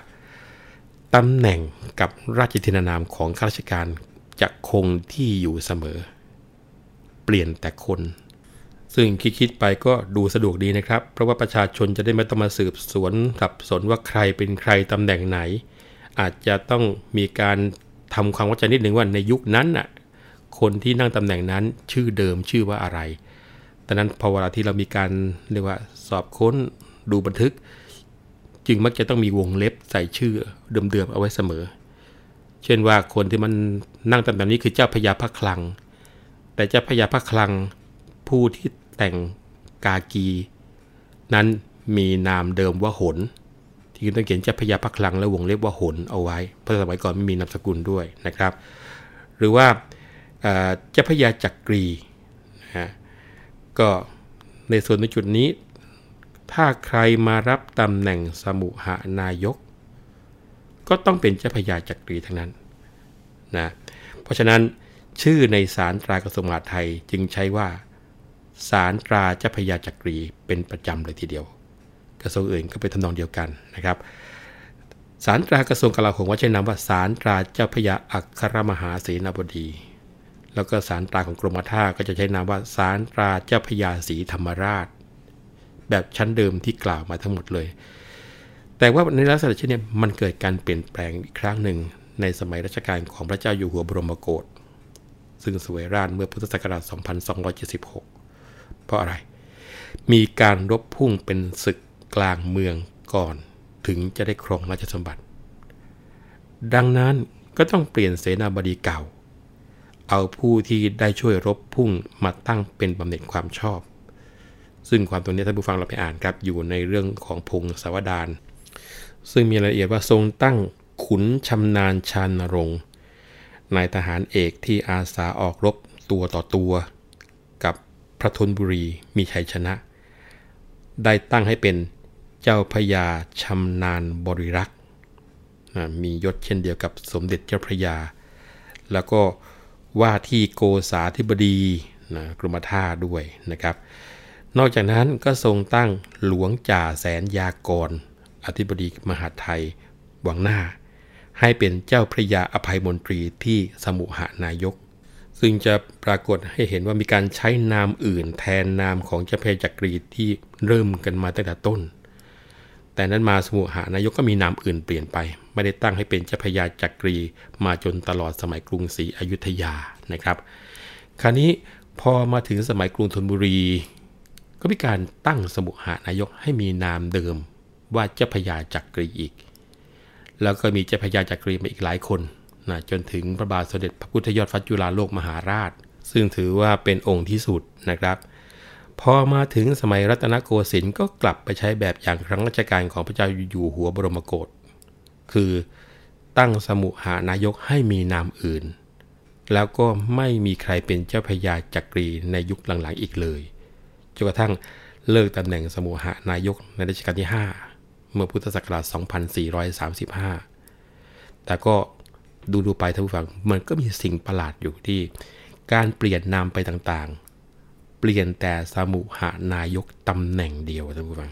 ตำแหน่งกับราชทินานามของข้าราชการจะคงที่อยู่เสมอ เปลี่ยนแต่คน ซึ่งคิดๆไปก็ดูสะดวกดีนะครับ เพราะว่าประชาชนจะได้ไม่ต้องมาสืบสวนสับสนว่าใครเป็นใครตำแหน่งไหน อาจจะต้องมีการทำความเข้าใจนิดหนึ่งว่าในยุคนั้นน่ะคนที่นั่งตำแหน่งนั้นชื่อเดิมชื่อว่าอะไร ดังนั้นพอเวลาที่เรามีการเรียกว่าสอบค้นดูบันทึก จึงมักจะต้องมีวงเล็บใส่ชื่อเดิมๆเอาไว้เสมอ เช่นว่าคนที่มันนั่งตำแหน่งนี้คือเจ้าพญาพระคลัง แต่เจ้าพญาพระคลังผู้ที่แต่งกากี นั้นมีนามเดิมว่าหนที่ต้องเขียนเจ้าพญาพระคลังแล้วงเล็บว่าหนเอาไว้เพราะสมัยก่อนไม่มีนามสกุลด้วยนะครับ หรือว่าเจ้าพญาจักรี ก็ในส่วนในจุดนี้ ถ้าใครมารับตำแหน่งสมุหานายก ก็ต้องเป็นเจ้าพญาจักรีทั้งนั้นนะเพราะฉะนั้นชื่อในสารตรากระทรวงมหาดไทยจึงใช้ว่าสารตราเจ้าพญาจักรีเป็นประจำเลยทีเดียว กระทรวงอื่นก็เป็นทำนองเดียวกันนะครับสารตรากระทรวงกลาโหมว่าใช้นามว่าสารตราเจ้าพญาอัครมหาเสนาบดี แล้วก็สารตราของกรมท่าก็จะใช้นามว่าสารตราเจ้าพญาศรีธรรมราช แบบชั้นเดิมที่กล่าวมาทั้งหมดเลย แต่ว่าในลักษณะเช่นนี้มันเกิดการเปลี่ยนแปลงอีกครั้งหนึ่ง ในสมัยรัชกาลของพระเจ้าอยู่หัวบรมโกศซึ่งสวยราชเมื่อพุทธศักราช 2276 เพราะอะไร มีการรบพุ่งเป็นศึกกลางเมืองก่อนถึงจะได้ครองราชสมบัติ ดังนั้นก็ต้องเปลี่ยนเสนาบดีเก่า เอาผู้ที่ได้ช่วยรบพุ่งมาตั้งเป็นบำเหน็จความชอบ ซึ่งความตัวนี้ท่านผู้ฟังเราไปอ่านครับอยู่ในเรื่องของพงศาวดารซึ่งมีรายละเอียดว่าทรงตั้งขุนชำนาญชานรงนายทหารเอกที่อาสาออกรบตัวต่อตัว กับพระทนบุรีมีชัยชนะ ได้ตั้งให้เป็นเจ้าพญาชำนาญบริรักษ์มียศเช่นเดียวกับสมเด็จเจ้าพระยา แล้วก็ ว่าที่โกษาธิบดีนะกรมท่าด้วยนะครับ นอกจากนั้นก็ทรงตั้งหลวงจ่าแสนยากร อธิบดีมหาไทยหวังหน้า ให้เป็นเจ้าพระยาอภัยมนตรีที่สมุหานายก ซึ่งจะปรากฏให้เห็นว่ามีการใช้นามอื่นแทนนามของเจ้าพระจักรีที่เริ่มกันมาตั้งแต่ต้น แต่นั้นมาสมุหานายกก็มีนามอื่นเปลี่ยนไป ไม่ได้ตั้งให้เป็นเจ้าพญาจักรีมาจนตลอดสมัยกรุงศรีอยุธยานะครับ คราวนี้พอมาถึงสมัยกรุงธนบุรี ก็มีการตั้งสมุหานายกให้มีนามเดิมว่าเจ้าพญาจักรีอีก แล้วก็มีเจ้าพญาจักรีมาอีกหลายคนนะจนถึงพระบาทสมเด็จพระพุทธยอดฟัจุฬาโลกมหาราช ซึ่งถือว่าเป็นองค์ที่สุดนะครับ พอมาถึงสมัยรัตนโกสินทร์ก็กลับไปใช้แบบอย่างครั้งรัชกาลของพระเจ้าอยู่หัวบรมโกศคือตั้งสมุหานายกให้มีนามอื่น แล้วก็ไม่มีใครเป็นเจ้าพญาจักรีในยุคหลังๆอีกเลยจนกระทั่งเลิกตำแหน่งสมุหานายกในรัชกาลที่ 5 เมื่อพุทธศักราช 2435 แต่ก็ดูดูไปท่านผู้ฟังมันก็มีสิ่งประหลาดอยู่ที่ การเปลี่ยนนามไปต่างๆ ลี่ยนแต่สมุหานายกตำแหน่งเดียวท่านผู้ฟัง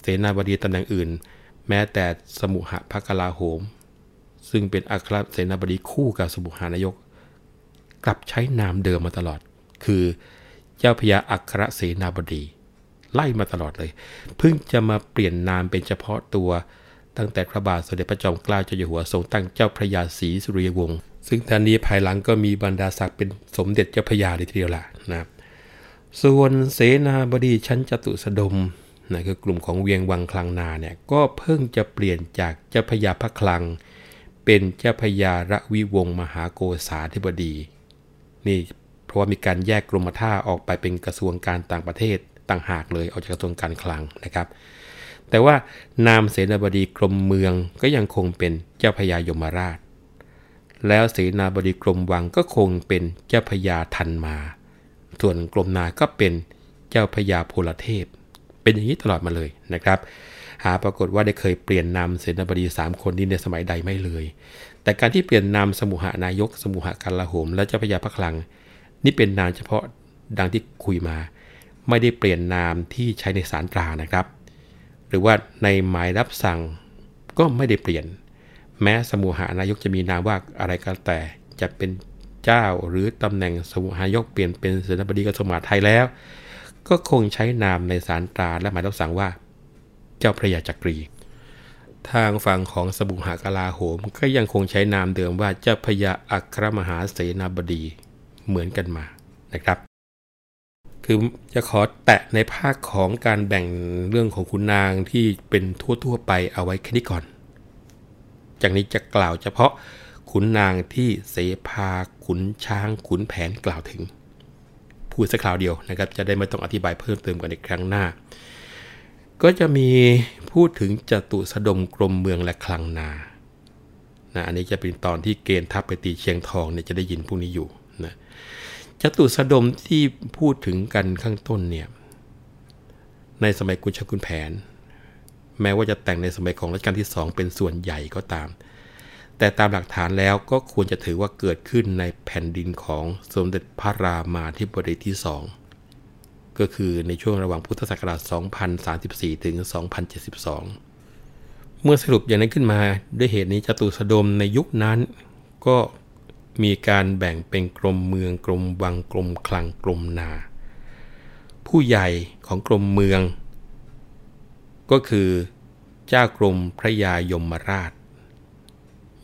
เสนาบดีตำแหน่งอื่น แม้แต่สมุหะพระกลาโหม ซึ่งเป็นอัครเสนาบดีคู่กับสมุหานายก กลับใช้นามเดิมมาตลอด คือเจ้าพญาอัครเสนาบดี ไล่มาตลอดเลย เพิ่งจะมาเปลี่ยนนามเป็นเฉพาะตัวตั้งแต่พระบาทสมเด็จพระจอมเกล้าเจ้าอยู่หัวทรงตั้งเจ้าพระยาศรีสุริยวงศ์ซึ่งท่านนี้ภายหลังก็มีบรรดาศักดิ์เป็นสมเด็จเจ้าพระยาเลยทีเดียวล่ะนะครับ ส่วนเสนาบดีชั้นจตุสดมนะคือกลุ่มของเวียงวังคลังนาเนี่ยก็เพิ่งจะเปลี่ยนจากเจ้าพญาพระคลัง เป็นเจ้าพญาระวิวงศ์มหาโกษาธิบดี นี่เพราะว่ามีการแยกกรมท่าออกไปเป็นกระทรวงการต่างประเทศต่างหากเลยออกจากกระทรวงการคลังนะครับ แต่ว่านามเสนาบดีกรมเมืองก็ยังคงเป็นเจ้าพญายมราช แล้วเสนาบดีกรมวังก็คงเป็นเจ้าพญาทันมา ส่วนกรมนาก็เป็นเจ้าพญาโพลเทพ เป็นอย่างนี้ตลอดมาเลยนะครับ หาปรากฏว่าได้เคยเปลี่ยนนามเสนาบดี 3 คนนี้ในสมัยใดไม่เลย แต่การที่เปลี่ยนนามสมุหานายก สมุหกาลาโหม และเจ้าพญาพระคลัง นี่เป็นนามเฉพาะดังที่คุยมา ไม่ได้เปลี่ยนนามที่ใช้ในสารตรานะครับ หรือว่าในหมายรับสั่งก็ไม่ได้เปลี่ยน แม้สมุหานายกจะมีนามว่าอะไรก็แต่จะเป็น เจ้า หรือตำแหน่งสมุหายกเปลี่ยนเป็นเสนาบดีกระทรวงมหาดไทยแล้ว ก็คงใช้นามในสารตราและหมายรับสั่งว่า เจ้าพระยาจักรี ทางฝั่งของสมุหากลาโหม ก็ยังคงใช้นามเดิมว่าเจ้าพระยาอัครมหาเสนาบดีเหมือนกันมานะครับ คือจะขอแตะในภาคของการแบ่งเรื่องของขุนนางที่เป็นทั่วๆไปเอาไว้แค่นี้ก่อน จากนี้จะกล่าวเฉพาะ ขุนนางที่เสภาขุนช้างขุนแผนกล่าวถึง พูดสักคราวเดียวนะครับ จะได้ไม่ต้องอธิบายเพิ่มเติมกันในครั้งหน้า ก็จะมีพูดถึงจตุสดมกรมเมืองและคลังนานะอันนี้จะเป็นตอนที่เกณฑ์ทัพไปตีเชียงทองเนี่ยจะได้ยินพวกนี้อยู่นะจตุสดมที่พูดถึงกันข้างต้นเนี่ยในสมัยกุชกุนแผน แม้ว่าจะแต่งในสมัยของรัชกาลที่สองเป็นส่วนใหญ่ก็ตาม แต่ตามหลักฐานแล้วก็ควรจะถือว่าเกิดขึ้นในแผ่นดินของสมเด็จพระรามาธิบดีที่สองก็คือในช่วงระหว่างพุทธศักราช 2034 ถึง 2072 เมื่อสรุปอย่างนั้นขึ้นมาด้วยเหตุนี้จตุสดมในยุคนั้น ก็มีการแบ่งเป็นกรมเมืองกรมวังกรมคลังกรมนา ผู้ใหญ่ของกรมเมือง ก็คือเจ้ากรมพระยายมราช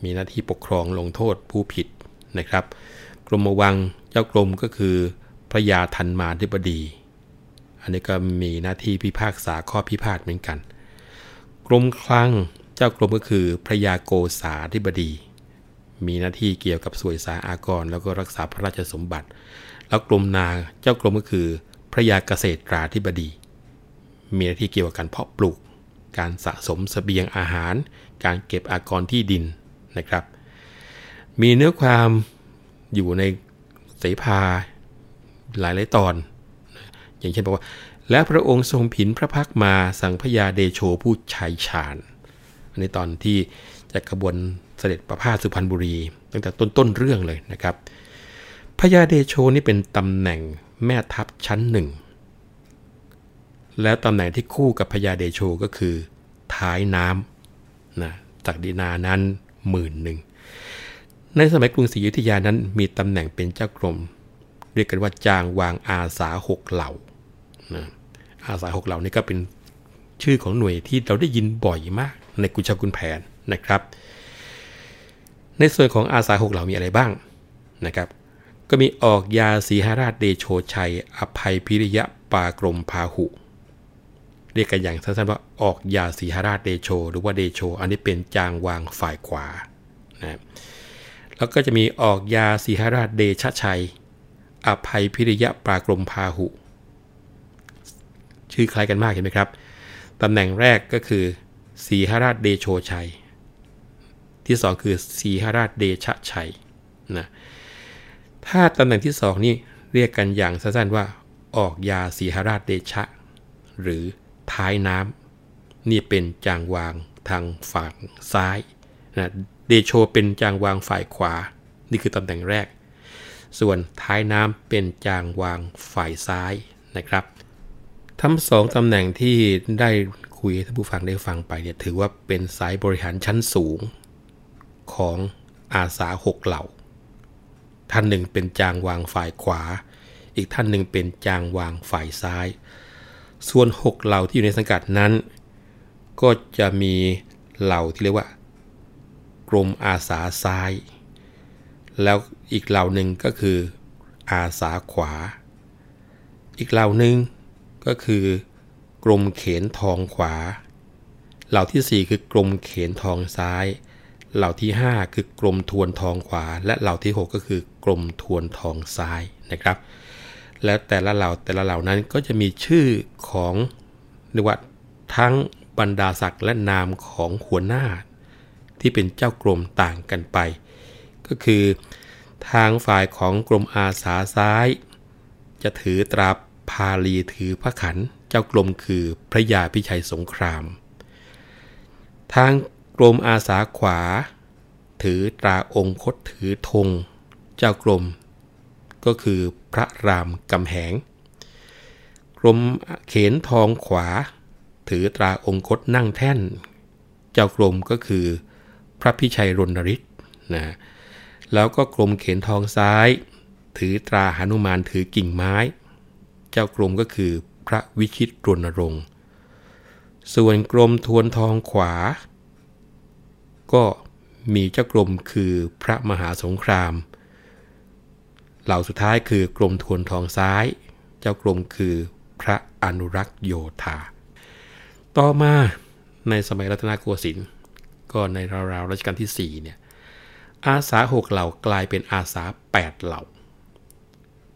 มีหน้าที่ปกครองลงโทษผู้ผิดนะครับ กรมวังเจ้ากรมก็คือพระยาทันมาธิบดี อันนี้ก็มีหน้าที่พิพากษาข้อพิพาทเหมือนกัน กรมคลังเจ้ากรมก็คือพระยาโกษาธิบดี มีหน้าที่เกี่ยวกับสวยสาอากร แล้วก็รักษาพระราชสมบัติ แล้วกรมนาเจ้ากรมก็คือ พระยาเกษตราธิบดี มีหน้าที่เกี่ยวกับการเพาะปลูก การสะสมสเสบียงอาหาร การเก็บอากรที่ดิน นะครับ มีเนื้อความอยู่ในเสภาหลายหลายตอน อย่างเช่นบอกว่า และพระองค์ทรงผินพระพักมาสั่งพญาเดโชผู้ชายชาญอันนี้ตอนที่จะขบวนเสด็จประพาสสุพรรณบุรี ตั้งแต่ต้นต้นเรื่องเลยนะครับพญาเดโชนี่เป็นตำแหน่งแม่ทัพชั้นหนึ่ง แล้วตำแหน่งที่คู่กับพญาเดโชก็คือ ท้ายน้ำนะจากดีนานั้น หมื่นหนึ่งในสมัยกรุงศรีอยุธยานั้นมีตำแหน่งเป็นเจ้ากรม เรียกกันว่าจางวางอาสาหกเหล่านะอาสาหกเหล่านี่ก็เป็นชื่อของหน่วยที่เราได้ยินบ่อยมากในกุชกุลแผนนะครับ ในส่วนของอาสาหกเหล่ามีอะไรบ้างนะครับ ก็มีออกยาสีหราชเดโชชัย อภัยพิริยะปากรมพาหุ เรียกกันอย่างสั้นๆว่าออกยาสีหราชเดโช หรือว่าเดโช อันนี้เป็นจางวางฝ่ายขวานะแล้วก็จะมีออกยาสีหราชเดชชัย อภัยพิริยะปรากรมพาหุ ชื่อคล้ายกันมากเห็นไหมครับตำแหน่งแรกก็คือสีหราชเดโชชัย ที่สองคือสีหราชเดชชัยนะถ้าตำแหน่งที่สองนี่เรียกกันอย่างสั้นๆว่าออกยาสีหราชเดชะ หรือ ท้ายน้ำนี่เป็นจางวางทางฝั่งซ้ายนะเดโชเป็นจางวางฝ่ายขวา นี่คือตำแหน่งแรก ส่วนท้ายน้ำเป็นจางวางฝ่ายซ้ายนะครับ ทั้งสองตำแหน่งที่ได้คุยให้ท่านผู้ฟังได้ฟังไปเนี่ยถือว่าเป็นสายบริหารชั้นสูงของอาสาหกเหล่า ท่านหนึ่งเป็นจางวางฝ่ายขวา อีกท่านหนึ่งเป็นจางวางฝ่ายซ้าย ส่วนหกเหล่าที่อยู่ในสังกัดนั้น ก็จะมีเหล่าที่เรียกว่า กรมอาสาซ้าย แล้วอีกเหล่าหนึ่งก็คืออาสาขวา อีกเหล่าหนึ่งก็คือกรมเขนทองขวา เหล่าที่ 4 คือกรมเขนทองซ้าย เหล่าที่ 5 คือกรมทวนทองขวา และเหล่าที่ 6 ก็คือกรมทวนทองซ้ายนะครับ และแต่ละเหล่าแต่ละเหล่านั้นก็จะมีชื่อของเรียกว่าทั้งบรรดาศักดิ์และนามของหัวหน้า ที่เป็นเจ้ากรมต่างกันไป ก็คือทางฝ่ายของกรมอาสาซ้าย จะถือตราพาลีถือพระขัน เจ้ากรมคือพระยาพิชัยสงคราม ทางกรมอาสาขวา ถือตราองคตถือธง เจ้ากรม ก็คือพระรามกำแหง กรมเขนทองขวา ถือตราองคตนั่งแท่น เจ้ากรมก็คือพระพิชัยรณฤทธิ์นะแล้วก็กรมเขนทองซ้าย ถือตราหนุมานถือกิ่งไม้ เจ้ากรมก็คือพระวิชิตรณรงค์ส่วนกรมทวนทองขวา ก็มีเจ้ากรมคือพระมหาสงคราม เหล่าสุดท้ายคือกรมทวนทองซ้าย เจ้ากรมคือพระอนุรักษ์โยธา ต่อมาในสมัยรัตนโกสินทร์ก็ในราวๆรัชกาลที่4เนี่ยอาสาหกเหล่ากลายเป็นอาสา 8 เหล่า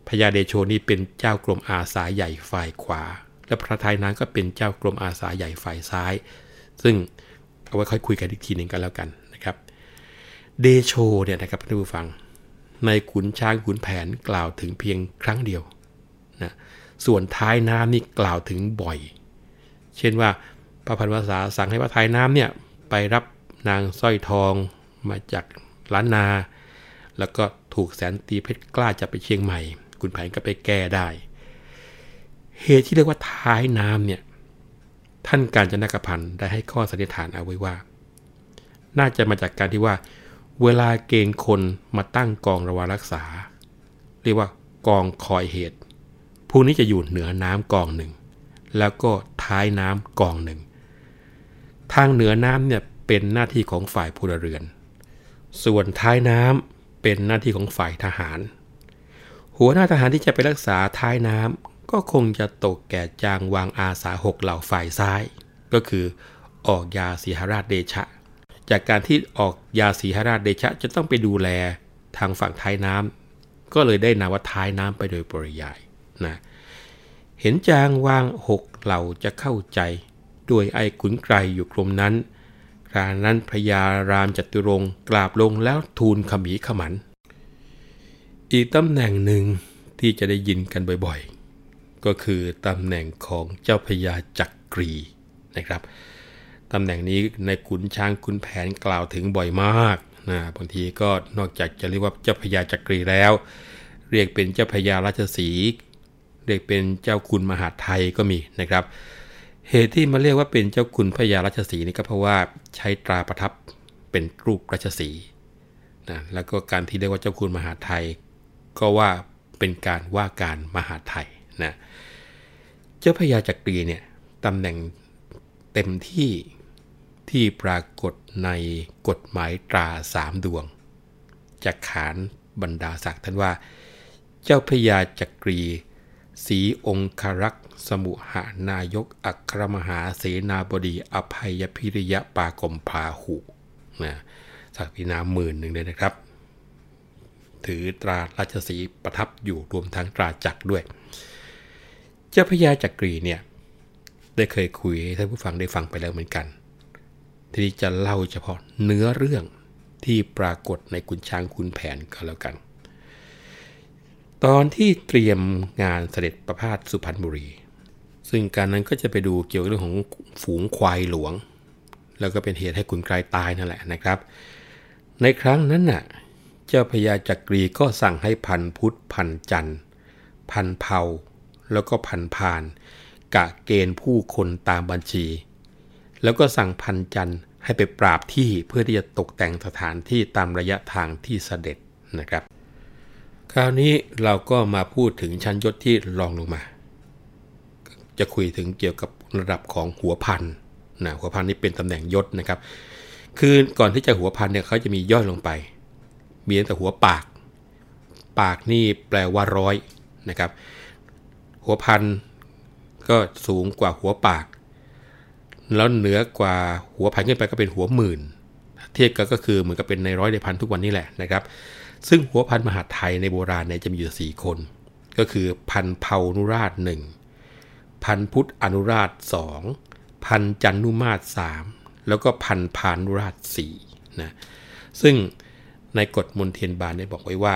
พญาเดโชนี่เป็นเจ้ากรมอาสาใหญ่ฝ่ายขวา และพระทายนั้นก็เป็นเจ้ากรมอาสาใหญ่ฝ่ายซ้าย ซึ่งเอาไว้ค่อยคุยกันอีกทีหนึ่งกันแล้วกันนะครับ เดโชเนี่ยนะครับท่านผู้ฟัง ในขุนช้างขุนแผนกล่าวถึงเพียงครั้งเดียวนะส่วนท้ายน้ำนี่กล่าวถึงบ่อย เช่นว่าพระพันวษาสั่งให้พระท้ายน้ำเนี่ยไปรับนางสร้อยทองมาจากล้านนา แล้วก็ถูกแสนตีเพชรกล้าจะไปเชียงใหม่คุณแผนก็ไปแก้ได้ เหตุที่เรียกว่าท้ายน้ำเนี่ยท่านการจนกพันธ์ได้ให้ข้อสันนิษฐานเอาไว้ว่า น่าจะมาจากการที่ว่า เวลาเกณฑ์คนมาตั้งกองระวารักษา เรียกว่ากองคอยเหตุ พวกนี้จะอยู่เหนือน้ำกองหนึ่ง แล้วก็ท้ายน้ำกองหนึ่ง ทางเหนือน้ำเนี่ยเป็นหน้าที่ของฝ่ายพลเรือน ส่วนท้ายน้ำเป็นหน้าที่ของฝ่ายทหาร หัวหน้าทหารที่จะไปรักษาท้ายน้ำก็คงจะตกแก่จางวางอาสาหกเหล่าฝ่ายซ้าย ก็คือออกยาสีหราชเดชะ จากการที่ออกยาสีหราชเดชะจะต้องไปดูแลทางฝั่งท้ายน้ำก็เลยได้นามว่าท้ายน้ำไปโดยปริยายนะเห็นจางวางหกเหล่าจะเข้าใจด้วยไอ้ขุนไกรอยู่กรมนั้นการนั้นพญารามจตุรงกราบลงแล้วทูลขมีขมัน อีกตำแหน่งหนึ่งที่จะได้ยินกันบ่อยๆ ก็คือตำแหน่งของเจ้าพญาจักรีนะครับ ตำแหน่งนี้ในขุนช้างขุนแผนกล่าวถึงบ่อยมากนะบางทีก็นอกจากจะเรียกว่าเจ้าพญาจักรีแล้ว เรียกเป็นเจ้าพญาราชสีเรียกเป็นเจ้าคุณมหาไทยก็มีนะครับ เหตุที่มาเรียกว่าเป็นเจ้าคุณพญาราชสีนี่ก็เพราะว่าใช้ตราประทับเป็นรูปราชสีนะแล้วก็การที่เรียกว่าเจ้าคุณมหาไทย ก็ว่าเป็นการว่าการมหาไทยนะเจ้าพญาจักรีเนี่ยตำแหน่งเต็มที่ ที่ปรากฏในกฎหมายตราสามดวงจากขานบรรดาศักดิ์ท่านว่า เจ้าพญาจักรีสีองครักษ์สมุหานายกอัครมหาเสนาบดีอภัยพิริยะปากมพาหุนะสักพินามหมื่นหนึ่งเลยนะครับ ถือตราราชสีประทับอยู่รวมทั้งตราจักรด้วย เจ้าพญาจักรีเนี่ยได้เคยคุยให้ท่านผู้ฟังได้ฟังไปแล้วเหมือนกัน ทีนี้จะเล่าเฉพาะเนื้อเรื่องที่ปรากฏในกุญช้างคุณแผนก็แล้วกัน ตอนที่เตรียมงานเสด็จประพาสสุพรรณบุรี ซึ่งการนั้นก็จะไปดูเกี่ยวกับเรื่องของฝูงควายหลวง แล้วก็เป็นเหตุให้ขุนไกรตายนั่นแหละนะครับ ในครั้งนั้นน่ะเจ้าพญาจักรีก็สั่งให้พันพุทธพันจันพันเผาแล้วก็พันพาน กะเกณฑ์ผู้คนตามบัญชี แล้วก็สั่งพันจันให้ไปปราบที่เพื่อที่จะตกแต่งสถานที่ตามระยะทางที่เสด็จนะครับ คราวนี้เราก็มาพูดถึงชั้นยศที่รองลงมา จะคุยถึงเกี่ยวกับระดับของหัวพันนะหัวพันนี่เป็นตำแหน่งยศนะครับ คือก่อนที่จะหัวพันเนี่ยเขาจะมีย่อยลงไป มีแต่หัวปาก ปากนี่แปลว่าร้อยนะครับ หัวพันก็สูงกว่าหัวปาก แล้วเหนือกว่าหัวพันขึ้นไปก็เป็นหัวหมื่น เทียบกันก็คือเหมือนกับเป็นในร้อยในพันทุกวันนี้แหละนะครับ ซึ่งหัวพันมหาไทยในโบราณเนี่ยจะมีอยู่ 4 คน ก็คือพันเผานุราชหนึ่งพันพุทธอนุราชสองพันจันนุมาตสามแล้วก็พันพานุราชสี่นะซึ่งในกฎมนเทียนบานได้บอกไว้ว่า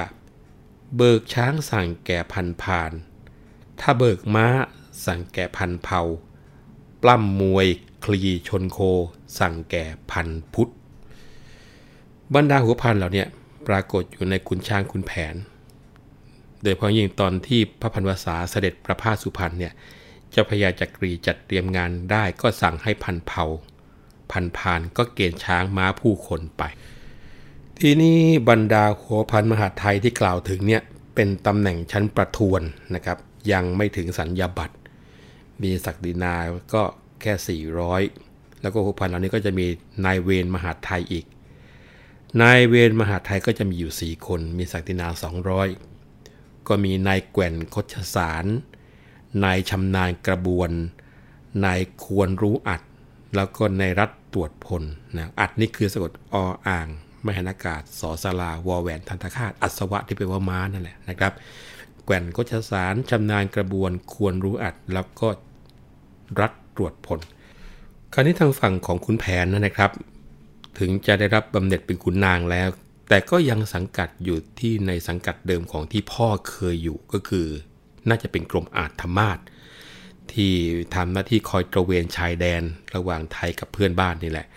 เบิกช้างสั่งแก่พันพาน ถ้าเบิกม้าสั่งแก่พันเผาปล้ำมวย คลีชนโค สั่งแก่พันพุทธ บรรดาหัวพันเหล่านี้ปรากฏอยู่ในขุนช้างขุนแผน โดยเพราะยิ่งตอนที่พระพันวษาเสด็จประพาสสุพรรณเนี่ยเจ้าพญาจักรีจัดเตรียมงานได้ก็สั่งให้พันเผาพันพานก็เกณฑ์ช้างม้าผู้คนไป ทีนี้บรรดาหัวพันมหาไทยที่กล่าวถึงเนี่ยเป็นตำแหน่งชั้นประทวนนะครับ ยังไม่ถึงสัญญาบัตรมีศักดินาก็ แค่ 400 แล้วก็หัวพันเหล่านี้ก็จะมีนายเวรมหาไทยอีก นายเวรมหาไทยก็จะมีอยู่ 4 คน มีศักดินา 200 ก็มีนายแก่นคชสาร นายชำนาญกระบวน นายควรรู้อัด แล้วก็นายรัฐตรวจพลนะอัดนี่คือสะกดออ่างมหันากาศสอสลาวอแหวนทันตคาตอัศวะที่แปลว่าม้านั่นแหละนะครับแก่นคชสารชำนาญกระบวนควรรู้อัด แล้วก็รัฐ ตรวจพลคราวนี้ทางฝั่งของขุนแผนนะครับ ถึงจะได้รับบำเหน็จเป็นขุนนางแล้ว แต่ก็ยังสังกัดอยู่ที่ในสังกัดเดิมของที่พ่อเคยอยู่ก็คือ น่าจะเป็นกรมอาธมาศที่ทำหน้าที่คอยตระเวนชายแดนระหว่างไทยกับเพื่อนบ้านนี่แหละ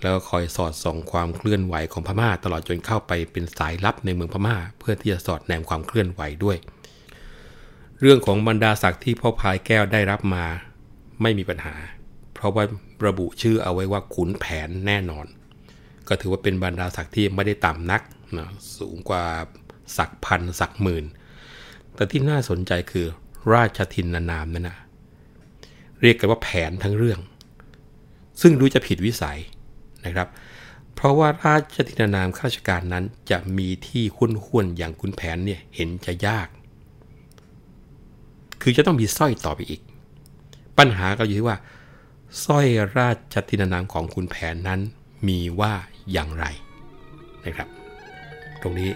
แล้วก็คอยสอดส่องความเคลื่อนไหวของพม่า ตลอดจนเข้าไปเป็นสายลับในเมืองพม่า เพื่อที่จะสอดแนมความเคลื่อนไหวด้วย เรื่องของบรรดาศักดิ์ที่พ่อพายแก้วได้รับมา ไม่มีปัญหา เพราะว่าระบุชื่อเอาไว้ว่าขุนแผนแน่นอน ก็ถือว่าเป็นบรรดาศักดิ์ที่ไม่ได้ต่ำนักนะสูงกว่าศักพันศักหมื่น แต่ที่น่าสนใจคือราชทินนามนั่นนะเรียกกันว่าแผนทั้งเรื่อง ซึ่งรู้จะผิดวิสัยนะครับ เพราะว่าราชทินนามข้าราชการนั้นจะมีที่คุ้นคุ้นอย่างคุณแผนเนี่ยเห็นจะยาก คือจะต้องมีสร้อยต่อไปอีก ปัญหาก็อยู่ที่ว่าสร้อยราชทินนามของคุณแผนนั้นมีว่าอย่างไรนะครับ ตรงนี้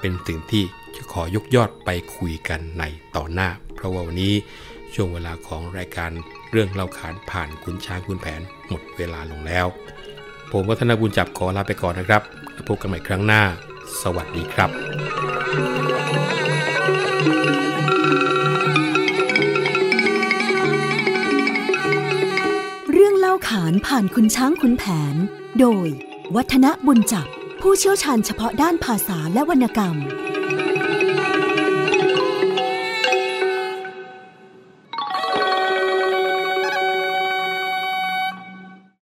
เป็นสิ่งที่จะขอยกยอดไปคุยกันในต่อหน้า เพราะว่าวันนี้ช่วงเวลาของรายการเรื่องเล่าขานผ่านคุณช้างคุณแผนหมดเวลาลงแล้ว ผมวัฒนบุญจับขอลาไปก่อนนะครับ พบกันใหม่ครั้งหน้า สวัสดีครับ ขานผ่านคุณช้างคุนแผน โดย วัฒนบุญจับผู้เชี่ยวชาญเฉพาะด้านภาษาและวรรณกรรม